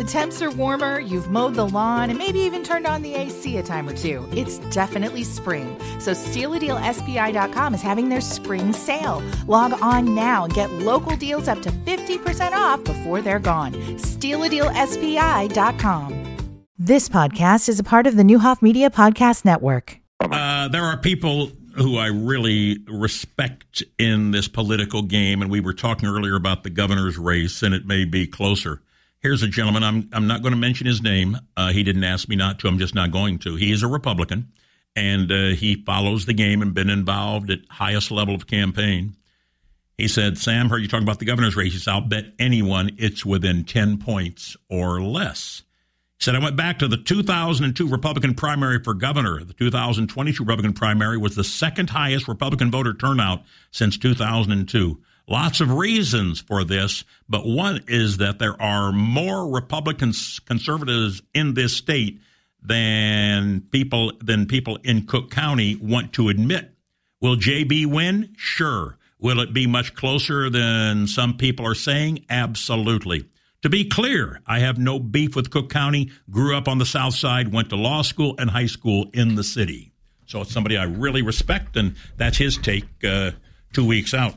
The temps are warmer, you've mowed the lawn, and maybe even turned on the AC a time or two. It's definitely spring. So StealADealSPI.com is having their spring sale. Log on now and get local deals up to 50% off before they're gone. StealADealSPI.com. This podcast is a part of the Neuhoff Media Podcast Network. Uh, there are people who I really respect in this political game, and we were talking earlier about the governor's race, and it may be closer. Here's a gentleman. I'm I'm not going to mention his name. Uh, he didn't ask me not to. I'm just not going to. He is a Republican, and uh, he follows the game and been involved at highest level of campaign. He said, "Sam, heard you talking about the governor's race. He said, I'll bet anyone it's within ten points or less." He said, I went back to the 2002 Republican primary for governor. The 2022 Republican primary was the second highest Republican voter turnout since 2002. Lots of reasons for this, but one is that there are more Republicans, conservatives in this state than people than people in Cook County want to admit. Will JB win? Sure. Will it be much closer than some people are saying? Absolutely. To be clear, I have no beef with Cook County. Grew up on the South Side, went to law school and high school in the city. So it's somebody I really respect, and that's his take uh, two weeks out.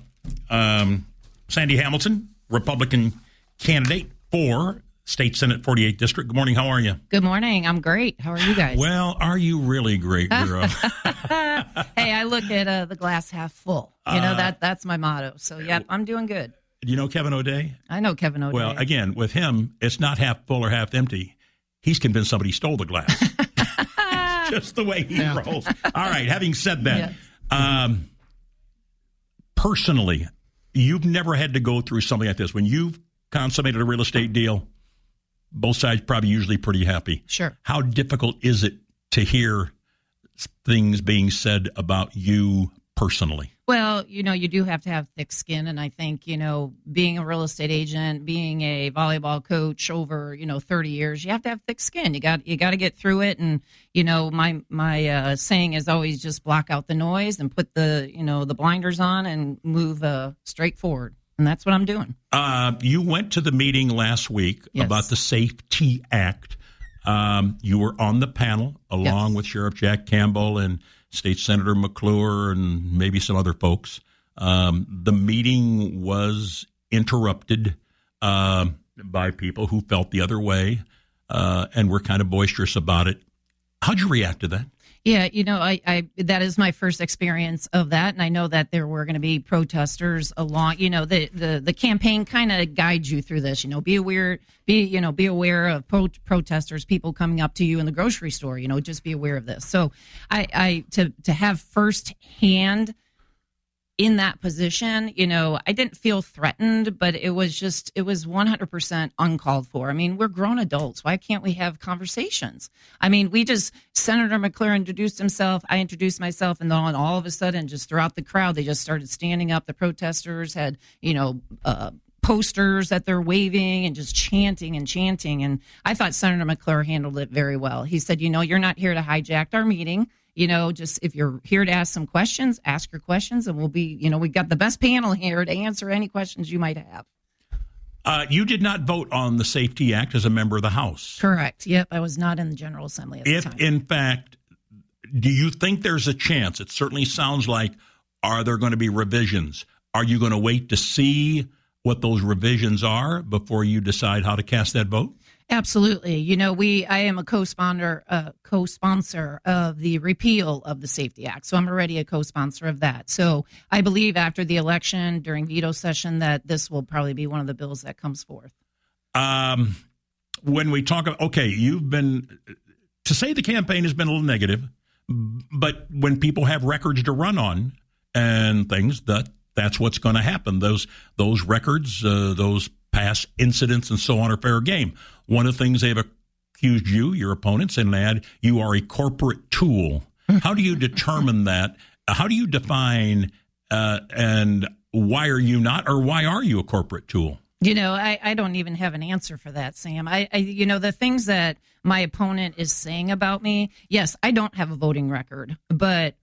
Um, Sandy Hamilton, Republican candidate for State Senate 48th District. Good morning. How are you? Good morning. I'm great. How are you guys? Well, are you really great, girl? hey, I look at uh, the glass half full. You know Uh, that that's my motto. So, yep, I'm doing good. Do you know Kevin O'Day? I know Kevin O'Day. Well, again, with him, it's not half full or half empty. He's convinced somebody stole the glass. Just the way he rolls. All right. Having said that, um, personally, you've never had to go through something like this. When you've consummated a real estate deal, both sides probably usually pretty happy. Sure. How difficult is it to hear things being said about you personally? Well, you know, you do have to have thick skin, and I think you know, being a real estate agent, being a volleyball coach over you know 30 years, you have to have thick skin. You got you got to get through it, and you know, my my uh, saying is always just block out the noise and put the you know the blinders on and move uh, straight forward, and that's what I'm doing. Uh, you went to the meeting last week Yes. about the Safety Act. Um, you were on the panel along Yes. with Sheriff Jack Campbell and State Senator McClure and maybe some other folks. Um, the meeting was interrupted uh, by people who felt the other way uh, and were kind of boisterous about it. How'd you react to that? Yeah, you know, I, I that is my first experience of that, and I know that there were going to be protesters along. You know, the the the campaign kind of guides you through this. You know, be aware, be you know, be aware of pro- protesters, people coming up to you in the grocery store. You know, just be aware of this. So, I, I to to have first hand in that position, you know, I didn't feel threatened, but it was just, it was 100% uncalled for. I mean, we're grown adults. Why can't we have conversations? I mean, we just, Senator McClure introduced himself. I introduced myself. And then all of a sudden, just throughout the crowd, they just started standing up. The protesters had, you know, uh, posters that they're waving and just chanting and chanting. And I thought Senator McClure handled it very well. He said, you know, you're not here to hijack our meeting you know just if you're here to ask some questions ask your questions and we'll be you know we've got the best panel here to answer any questions you might have. Uh, you did not vote on the Safety Act as a member of the House. correct. Yep i was not in the general assembly at the if in fact do you think there's a chance it certainly sounds like are there going to be revisions? Are you going to wait to see what those revisions are before you decide how to cast that vote absolutely. You know we i am a co-sponsor uh, co-sponsor of the repeal of the safety act so i'm already a co-sponsor of that. So i believe after the election during veto session that this will probably be one of the bills that comes forth. Um, when we talk about okay you've been to say the campaign has been a little negative but when people have records to run on and things that that's what's going to happen. Those those records uh, those past incidents and so on are fair game. One of the things they've accused you your opponents in an ad you are a corporate tool. How do you determine that? How do you define uh, and why are you not or why are you a corporate tool? You know, I, I don't even have an answer for that, Sam. I, I, you know, the things that my opponent is saying about me, yes, I don't have a voting record, but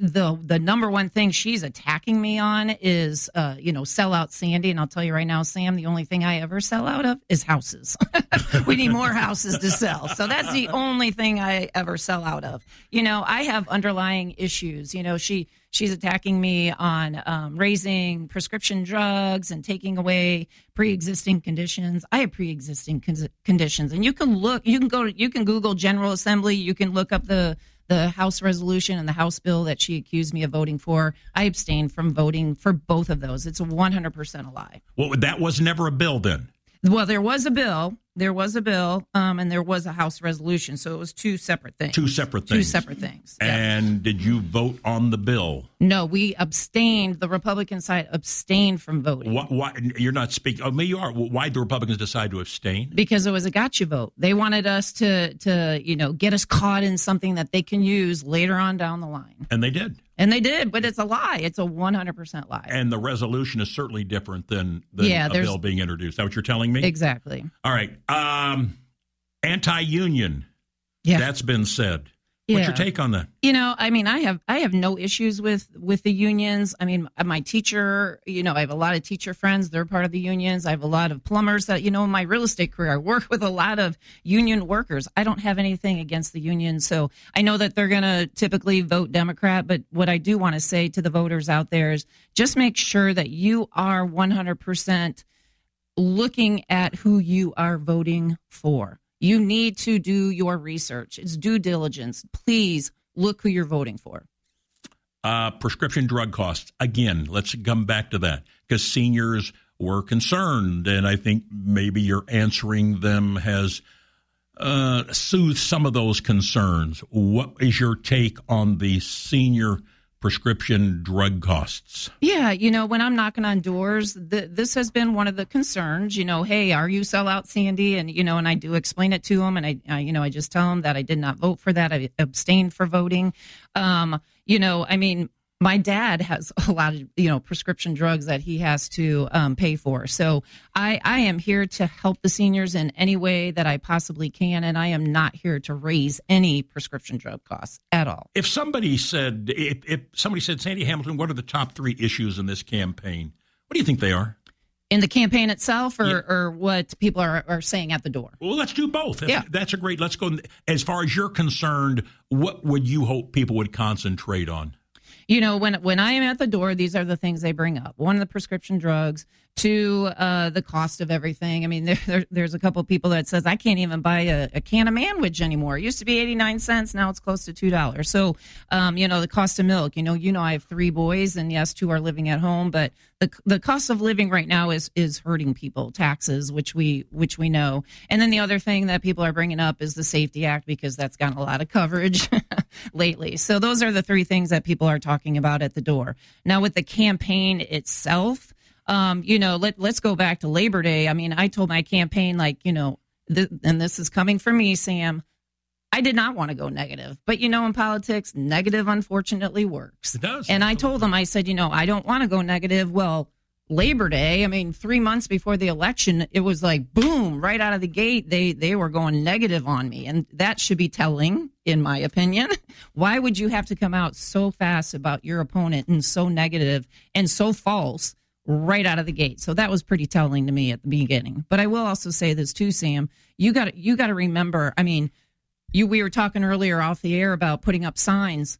the the number one thing she's attacking me on is, uh, you know, sell out Sandy. And I'll tell you right now, Sam, the only thing I ever sell out of is houses. we need more houses to sell. So that's the only thing I ever sell out of. You know, I have underlying issues. You know, she she's attacking me on um, raising prescription drugs and taking away pre-existing conditions. I have pre-existing con- conditions, and you can look, you can go, you can Google General Assembly, you can look up the the House resolution and the House bill that she accused me of voting for. I abstained from voting for both of those. It's 100% a lie. Well, that was never a bill then. Well, there was a bill. There was a bill, um, and there was a House resolution. So it was two separate things. Two separate things. Two separate things. yeah. And did you vote on the bill? No, we abstained. The Republican side abstained from voting Why, why you're not speaking? Oh, maybe you are. Why did the Republicans decide to abstain? because it was a gotcha vote. They wanted us to, to, you know, get us caught in something that they can use later on down the line, And they did. and they did. But it's a lie. It's a one hundred percent lie. And the resolution is certainly different than, than Yeah, a bill being introduced. Is that what you're telling me? exactly. All right. Um, anti-union. Yeah. That's been said. What's your take on that? you know i mean i have i have no issues with with the unions i mean my teacher you know i have a lot of teacher friends they're part of the unions i have a lot of plumbers that you know in my real estate career i work with a lot of union workers i don't have anything against the union so i know that they're going to typically vote democrat but what i do want to say to the voters out there is just make sure that you are 100% looking at who you are voting for. You need to do your research. It's due diligence. Please look who you're voting for. Uh, prescription drug costs. Again, let's come back to that because seniors were concerned, and I think maybe your answering them has uh, soothed some of those concerns. What is your take on the senior prescription drug costs? Yeah, you know, when I'm knocking on doors, th- this has been one of the concerns. You know, hey, are you sellout Sandy? And you know, and I do explain it to them, and I, I, you know, I just tell them that I did not vote for that. I abstained for voting. Um, you know, I mean, my dad has a lot of you know prescription drugs that he has to um, pay for. So I, I am here to help the seniors in any way that I possibly can, and I am not here to raise any prescription drug costs at all. If somebody said, if, if somebody said, Sandy Hamilton, what are the top three issues in this campaign? What do you think they are? In the campaign itself, or, Yeah. or what people are, are saying at the door. Well, let's do both. That's, Yeah. that's a great. Let's go. As far as you're concerned, what would you hope people would concentrate on? You know when when i am at the door these are the things they bring up. One of the prescription drugs two uh, the cost of everything. I mean there, there, there's a couple people that says i can't even buy a, a can of manwich anymore. It used to be 89 cents. Now it's close to two dollars. So um, you know the cost of milk you know you know i have three boys and yes two are living at home but the, the cost of living right now is is hurting people taxes which we which we know. And then the other thing that people are bringing up is the safety act because that's gotten a lot of coverage lately. So those are the three things that people are talking about at the door. Now with the campaign itself um, you know let, let's go back to labor day i mean i told my campaign like you know th- and this is coming from me sam I did not want to go negative, but you know, in politics, negative unfortunately works. It does. And I told them, I said, you know, I don't want to go negative. Well, Labor Day, I mean, three months before the election, it was like boom, right out of the gate, they they were going negative on me, and that should be telling, in my opinion. Why would you have to come out so fast about your opponent and so negative and so false? Right out of the gate. So that was pretty telling to me at the beginning. But I will also say this too, Sam. You got you got to remember. I mean, you we were talking earlier off the air about putting up signs.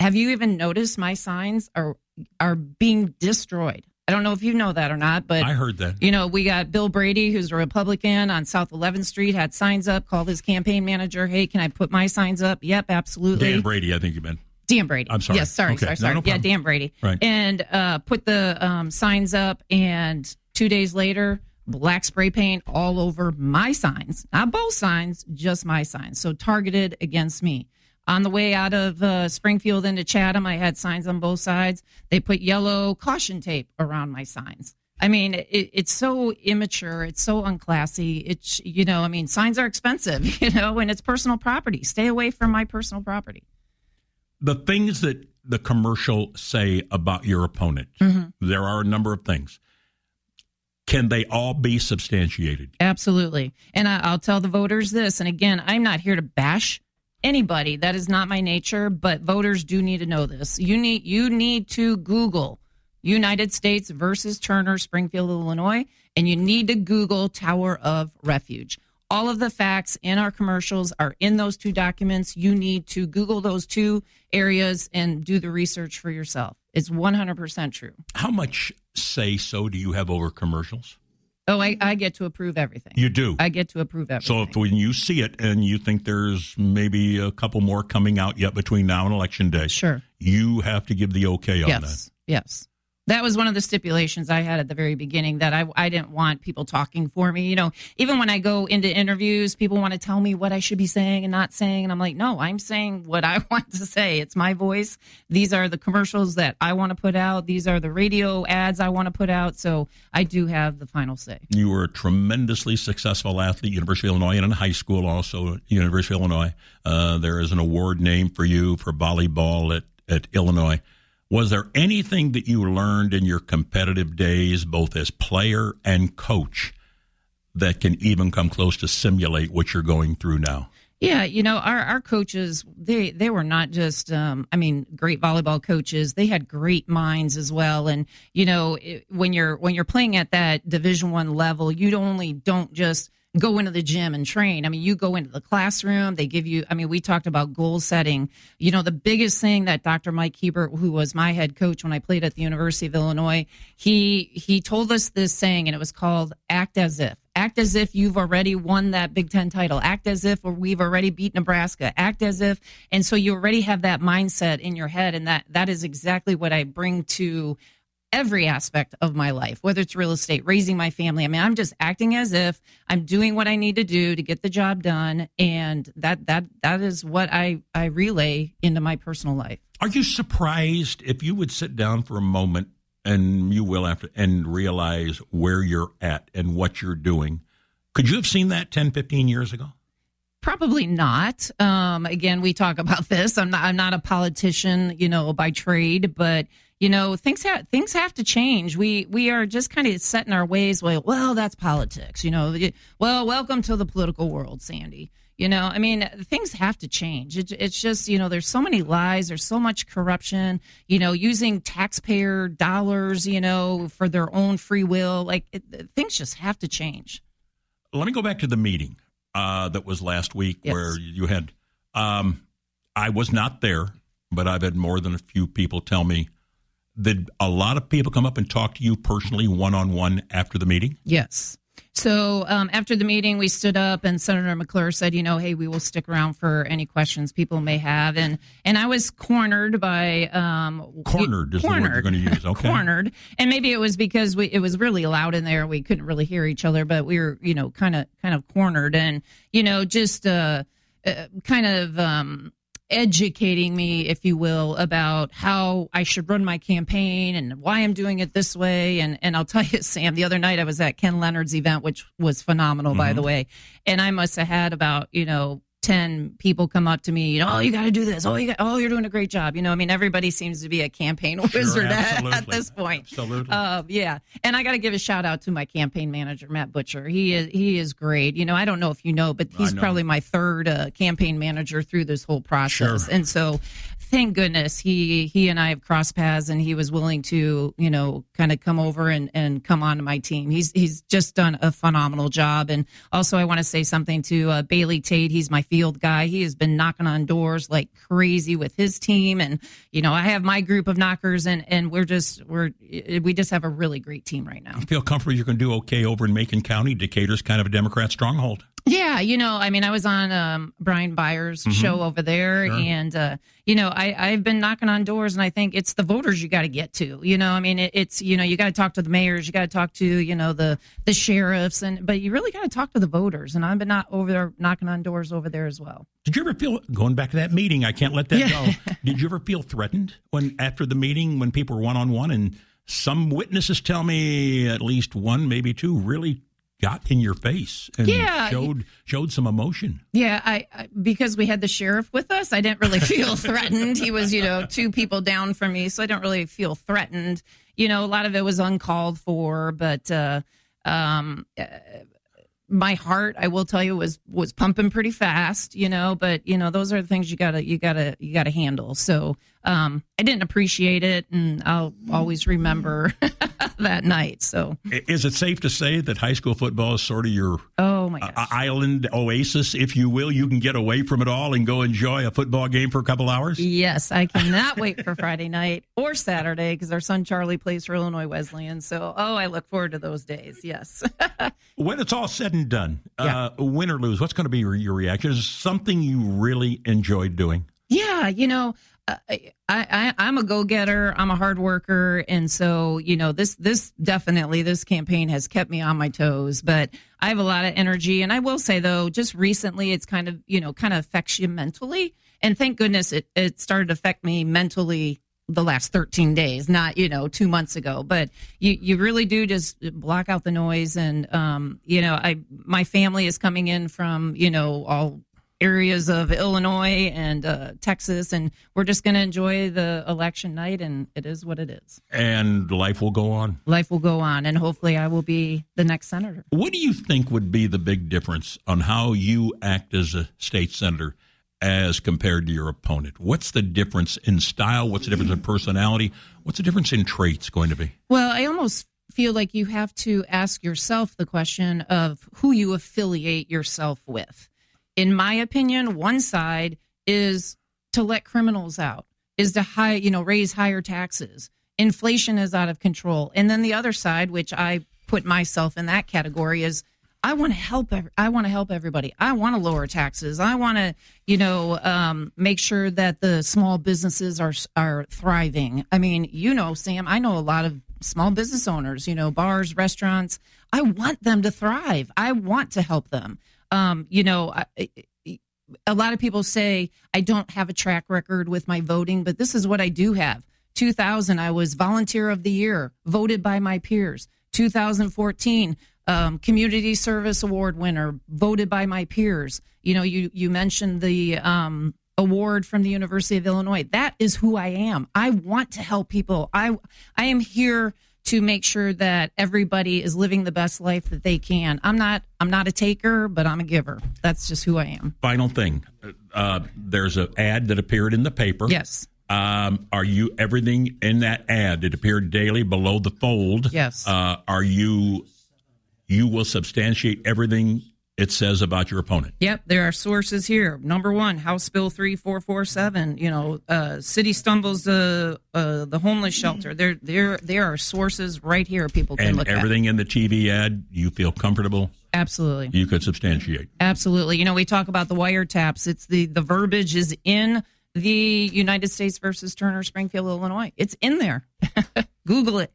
Have you even noticed my signs are are being destroyed? I don't know if you know that or not, but I heard that. you know, we got Bill Brady, who's a Republican on South 11th Street, had signs up, called his campaign manager, "Hey, can I put my signs up?" Yep, absolutely. Dan Brady, I think you meant. Dan Brady. I'm sorry. Yes, sorry, Okay. sorry, sorry. no yeah, problem. Dan Brady. Right. And uh, put the um, signs up, and two days later, black spray paint all over my signs. Not both signs, just my signs. So targeted against me. On the way out of uh, Springfield into Chatham, I had signs on both sides. They put yellow caution tape around my signs. I mean, it, it's so immature. It's so unclassy. It's, you know, I mean, signs are expensive, you know, and it's personal property. Stay away from my personal property. The things that the commercial say about your opponent, Mm-hmm. there are a number of things. Can they all be substantiated? Absolutely. And I, I'll tell the voters this. And again, I'm not here to bash anybody. That is not my nature, but voters do need to know this. You need you need to Google United States versus Turner, Springfield, Illinois, and you need to Google Tower of Refuge. All of the facts in our commercials are in those two documents. You need to Google those two areas and do the research for yourself. It's 100% true. How much say so do you have over commercials? Oh, I, I get to approve everything. You do. I get to approve everything. So if when you see it and you think there's maybe a couple more coming out yet between now and election day, sure, you have to give the okay on yes. that. Yes that was one of the stipulations I had at the very beginning that I, I didn't want people talking for me. You know, even when I go into interviews, people want to tell me what I should be saying and not saying. And I'm like, no, I'm saying what I want to say. It's my voice. These are the commercials that I want to put out. These are the radio ads I want to put out. So I do have the final say. You were a tremendously successful athlete, University of Illinois, and in high school also, University of Illinois. Uh, there is an award named for you for volleyball at, at Illinois. Was there anything that you learned in your competitive days, both as player and coach, that can even come close to simulate what you're going through now? Yeah, you know, our, our coaches, they, they were not just, um, I mean, great volleyball coaches. They had great minds as well. And, you know, it, when you're, when you're playing at that division one level, you only don't just go into the gym and train. I mean, you go into the classroom, they give you, I mean, we talked about goal setting. You know, the biggest thing that Dr. Mike Hebert, who was my head coach when I played at the University of Illinois, he, he told us this saying and it was called act as if. Act as if you've already won that Big Ten title. Act as if we've already beat Nebraska. Act as if, and so you already have that mindset in your head, and that that is exactly what I bring to every aspect of my life, whether it's real estate, raising my family. I mean, I'm just acting as if I'm doing what I need to do to get the job done, and that that that is what I I relay into my personal life. Are you surprised if you would sit down for a moment and you will after and realize where you're at and what you're doing? Could you have seen that 10, 15 years ago? Probably not. Um, again, we talk about this. I'm not. I'm not a politician, you know, by trade, but you know things have things have to change. We we are just kind of set in our ways well well that's politics you know well welcome to the political world sandy. You know i mean things have to change. It, it's just you know there's so many lies there's so much corruption you know using taxpayer dollars you know for their own free will like it, things just have to change. Let me go back to the meeting uh, that was last week yes. where you had um, i was not there but i've had more than a few people tell me did a lot of people come up and talk to you personally, one on one, after the meeting? Yes. So um, after the meeting, we stood up, and Senator McClure said, "You know, hey, we will stick around for any questions people may have." And and I was cornered by um, cornered is cornered, the word you're going to use. Okay, cornered, and maybe it was because we it was really loud in there. We couldn't really hear each other, but we were you know kind of kind of cornered, and you know just uh, uh kind of um, educating me, if you will, about how I should run my campaign and why I'm doing it this way. And and I'll tell you, Sam, the other night I was at Ken Leonard's event, which was phenomenal, mm-hmm. by the way, and I must have had about you know 10 people come up to me, you know, oh, you got to do this. Oh, you got, oh, you're doing a great job. You know, I mean, everybody seems to be a campaign wizard sure, at, at, this point. Absolutely. Uh, yeah. And I got to give a shout out to my campaign manager, Matt Butcher. He is, he is great. You know, I don't know if you know, but he's know. probably my third uh, campaign manager through this whole process. Sure. And so thank goodness he he and I have crossed paths and he was willing to you know kind of come over and and come onto my team. He's he's just done a phenomenal job. And also I want to say something to uh, Bailey Tate. He's my field guy. He has been knocking on doors like crazy with his team. And you know I have my group of knockers and and we're just we're we just have a really great team right now. You feel comfortable you're going to do okay over in Macon County. Decatur's kind of a Democrat stronghold. Yeah, you know, I mean, I was on um, Brian Byers' mm-hmm. show over there, sure. and uh, you know, I I've been knocking on doors, and I think it's the voters you got to get to. You know, I mean, it, it's you know, you got to talk to the mayors, you got to talk to you know the the sheriffs, and but you really got to talk to the voters. And I've been not over there knocking on doors over there as well. Did you ever feel going back to that meeting? I can't let that yeah. go. Did you ever feel threatened when after the meeting when people were one on one and some witnesses tell me at least one, maybe two, really got in your face and yeah, showed showed some emotion. Yeah, I, I, because we had the sheriff with us, I didn't really feel threatened. He was, you know, two people down from me, so I didn't really feel threatened. You know, a lot of it was uncalled for, but uh, um, uh, my heart, I will tell you, was was pumping pretty fast, you know. But you know, those are the things you gotta you gotta you gotta handle. So um, I didn't appreciate it, and I'll always remember that night. So is it safe to say that high school football is sort of your oh my uh, island oasis, if you will? You can get away from it all and go enjoy a football game for a couple hours. Yes, I cannot wait for Friday night or Saturday because our son Charlie plays for Illinois Wesleyan. So oh, I look forward to those days. Yes. when it's all said and done, yeah. uh, win or lose, what's going to be your reaction? Is something you really enjoyed doing? Yeah, you know, I, I I'm a go getter. I'm a hard worker, and so you know this this definitely this campaign has kept me on my toes. But I have a lot of energy, and I will say though, just recently it's kind of you know kind of affects you mentally, and thank goodness it it started to affect me mentally the last 13 days not you know two months ago but you you really do just block out the noise and um you know i my family is coming in from you know all areas of Illinois and uh, Texas, and we're just going to enjoy the election night, and it is what it is. And life will go on. Life will go on, and hopefully, I will be the next senator. What do you think would be the big difference on how you act as a state senator? As compared to your opponent, what's the difference in style? What's the difference in personality? What's the difference in traits going to be? Well, I almost feel like you have to ask yourself the question of who you affiliate yourself with in my opinion, one side is to let criminals out, is to high, you know, raise higher taxes. Inflation is out of control. And then the other side, which I put myself in that category, is I want to help. I want to help everybody. I want to lower taxes. I want to, you know, um, make sure that the small businesses are are thriving. I mean, you know, Sam, I know a lot of small business owners. You know, bars, restaurants. I want them to thrive. I want to help them um, you know, I, a lot of people say I don't have a track record with my voting, but this is what I do have. 2000, I was volunteer of the year, voted by my peers. 2014, um, community service award winner, voted by my peers. You know, you you mentioned the um, award from the University of Illinois. That is who I am. I want to help people. I I am here to make sure that everybody is living the best life that they can. I'm not I'm not a taker, but I'm a giver. That's just who I am. Final thing, uh, there's an ad that appeared in the paper. Yes. Um, are you everything in that ad? It appeared daily below the fold. Yes. Uh, are you? You will substantiate everything it says about your opponent. Yep, there are sources here. Number one, House Bill three four four seven. You know, uh, city stumbles the uh, the homeless shelter. There, there, there are sources right here. People can and look everything at. in the TV ad. You feel comfortable. Absolutely. You could substantiate. Absolutely. You know, we talk about the wiretaps. It's the the verbiage is in the United States versus Turner, Springfield, Illinois. It's in there. Google it.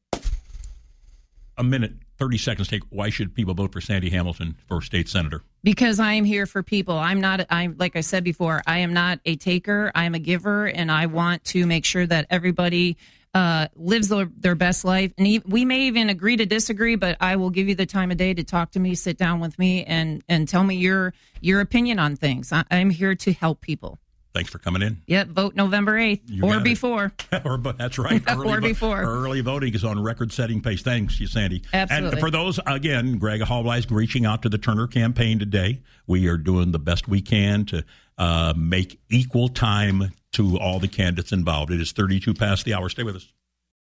A minute. 30 seconds take why should people vote for Sandy Hamilton for state senator? Because I am here for people. I'm not I'm like I said before, I am not a taker, I'm a giver and I want to make sure that everybody uh, lives their, their best life. And we may even agree to disagree, but I will give you the time of day to talk to me, sit down with me, and and tell me your your opinion on things. I, I'm here to help people. Thanks for coming in. Yep, vote November 8th or before. or That's right. Early or before. Vo- early voting is on record setting pace. Thanks, you, Sandy. Absolutely. And for those, again, Greg Hallwise reaching out to the Turner campaign today. We are doing the best we can to uh, make equal time to all the candidates involved. It is 32 past the hour. Stay with us.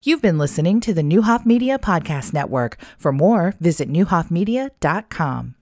You've been listening to the Neuhoff Media Podcast Network. For more, visit neuhoffmedia.com.